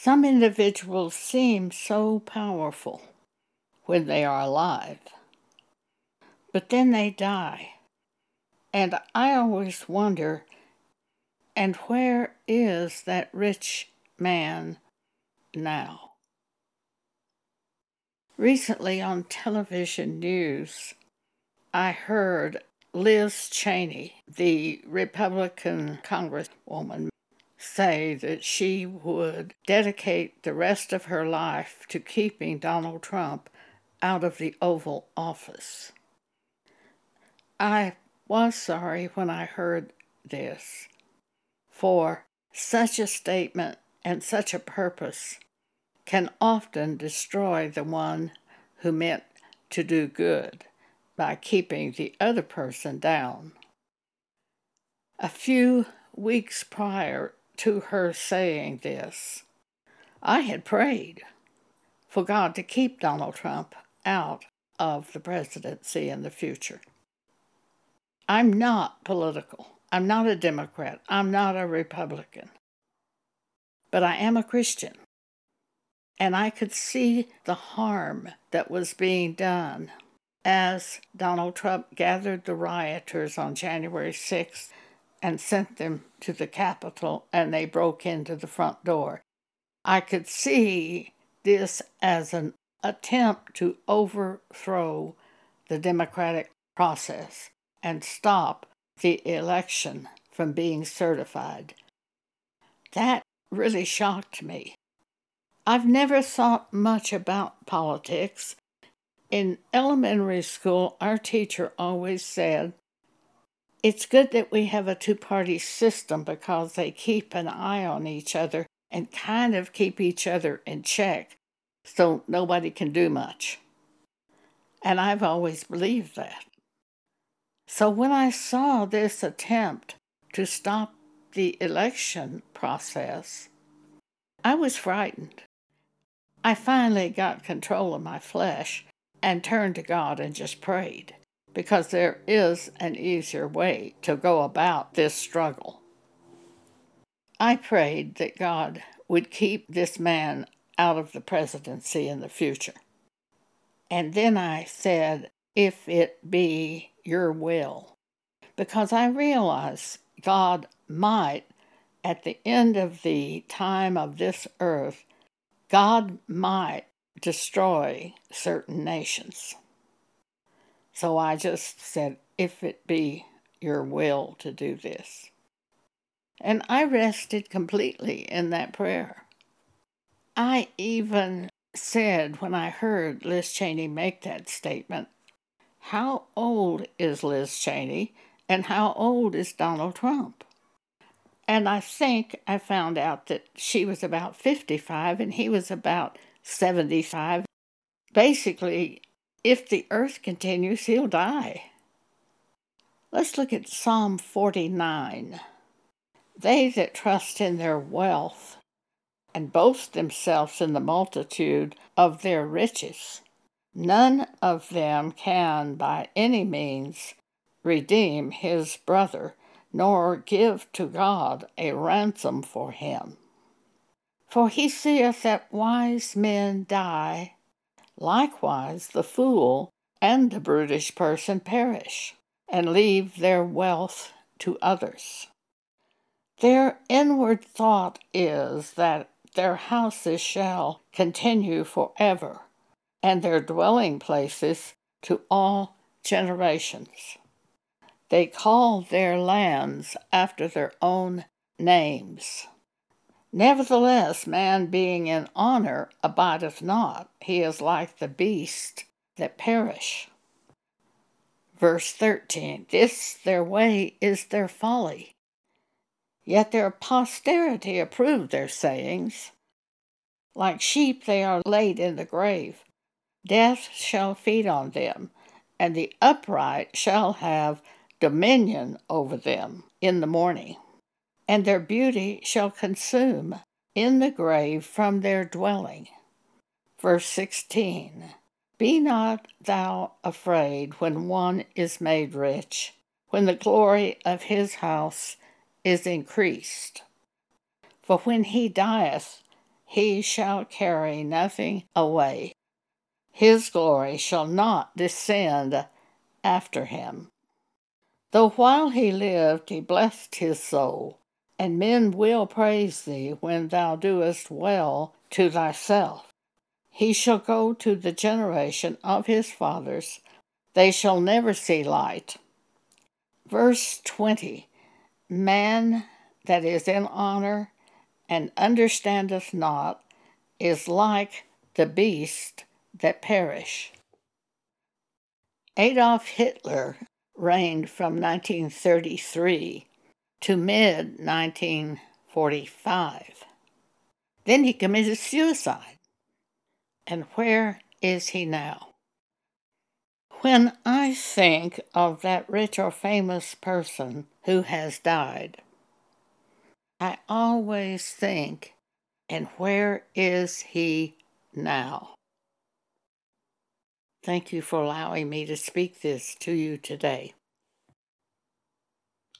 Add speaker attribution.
Speaker 1: Some individuals seem so powerful when they are alive, but then they die. And I always wonder and where is that rich man now? Recently on television news, I heard Liz Cheney, the Republican Congresswoman, say that she would dedicate the rest of her life to keeping Donald Trump out of the Oval Office. I was sorry when I heard this, for such a statement and such a purpose can often destroy the one who meant to do good by keeping the other person down. A few weeks prior to her saying this, I had prayed for God to keep Donald Trump out of the presidency in the future. I'm not political. I'm not a Democrat. I'm not a Republican. But I am a Christian. And I could see the harm that was being done as Donald Trump gathered the rioters on January 6th and sent them to the Capitol and they broke into the front door. I could see this as an attempt to overthrow the democratic process and stop the election from being certified. That really shocked me. I've never thought much about politics. In elementary school, our teacher always said, It's good that we have a two party system because they keep an eye on each other and kind of keep each other in check so nobody can do much. And I've always believed that. So when I saw this attempt to stop the election process, I was frightened. I finally got control of my flesh and turned to God and just prayed because there is an easier way to go about this struggle. I prayed that God would keep this man out of the presidency in the future. And then I said, if it be your will. Because I realize God might, at the end of the time of this earth, God might destroy certain nations. So I just said, if it be your will to do this. And I rested completely in that prayer. I even said when I heard Liz Cheney make that statement, how old is Liz Cheney and how old is Donald Trump? And I think I found out that she was about 55 and he was about 75. Basically, if the earth continues, he'll die. Let's look at Psalm 49. They that trust in their wealth and boast themselves in the multitude of their riches None of them can by any means redeem his brother, nor give to God a ransom for him. For he seeth that wise men die, likewise the fool and the brutish person perish, and leave their wealth to others. Their inward thought is that their houses shall continue forever and their dwelling places to all generations. They call their lands after their own names. Nevertheless, man being in honor abideth not, he is like the beast that perish. Verse 13 This their way is their folly, yet their posterity approve their sayings. Like sheep they are laid in the grave. Death shall feed on them, and the upright shall have dominion over them in the morning, and their beauty shall consume in the grave from their dwelling. Verse 16 Be not thou afraid when one is made rich, when the glory of his house is increased. For when he dieth, he shall carry nothing away. His glory shall not descend after him. Though while he lived he blessed his soul, and men will praise thee when thou doest well to thyself. He shall go to the generation of his fathers, they shall never see light. Verse 20 Man that is in honor and understandeth not is like the beast that perish. Adolf Hitler reigned from 1933 to mid 1945. Then he committed suicide. And where is he now? When I think of that rich or famous person who has died, I always think, and where is he now? Thank you for allowing me to speak this to you today.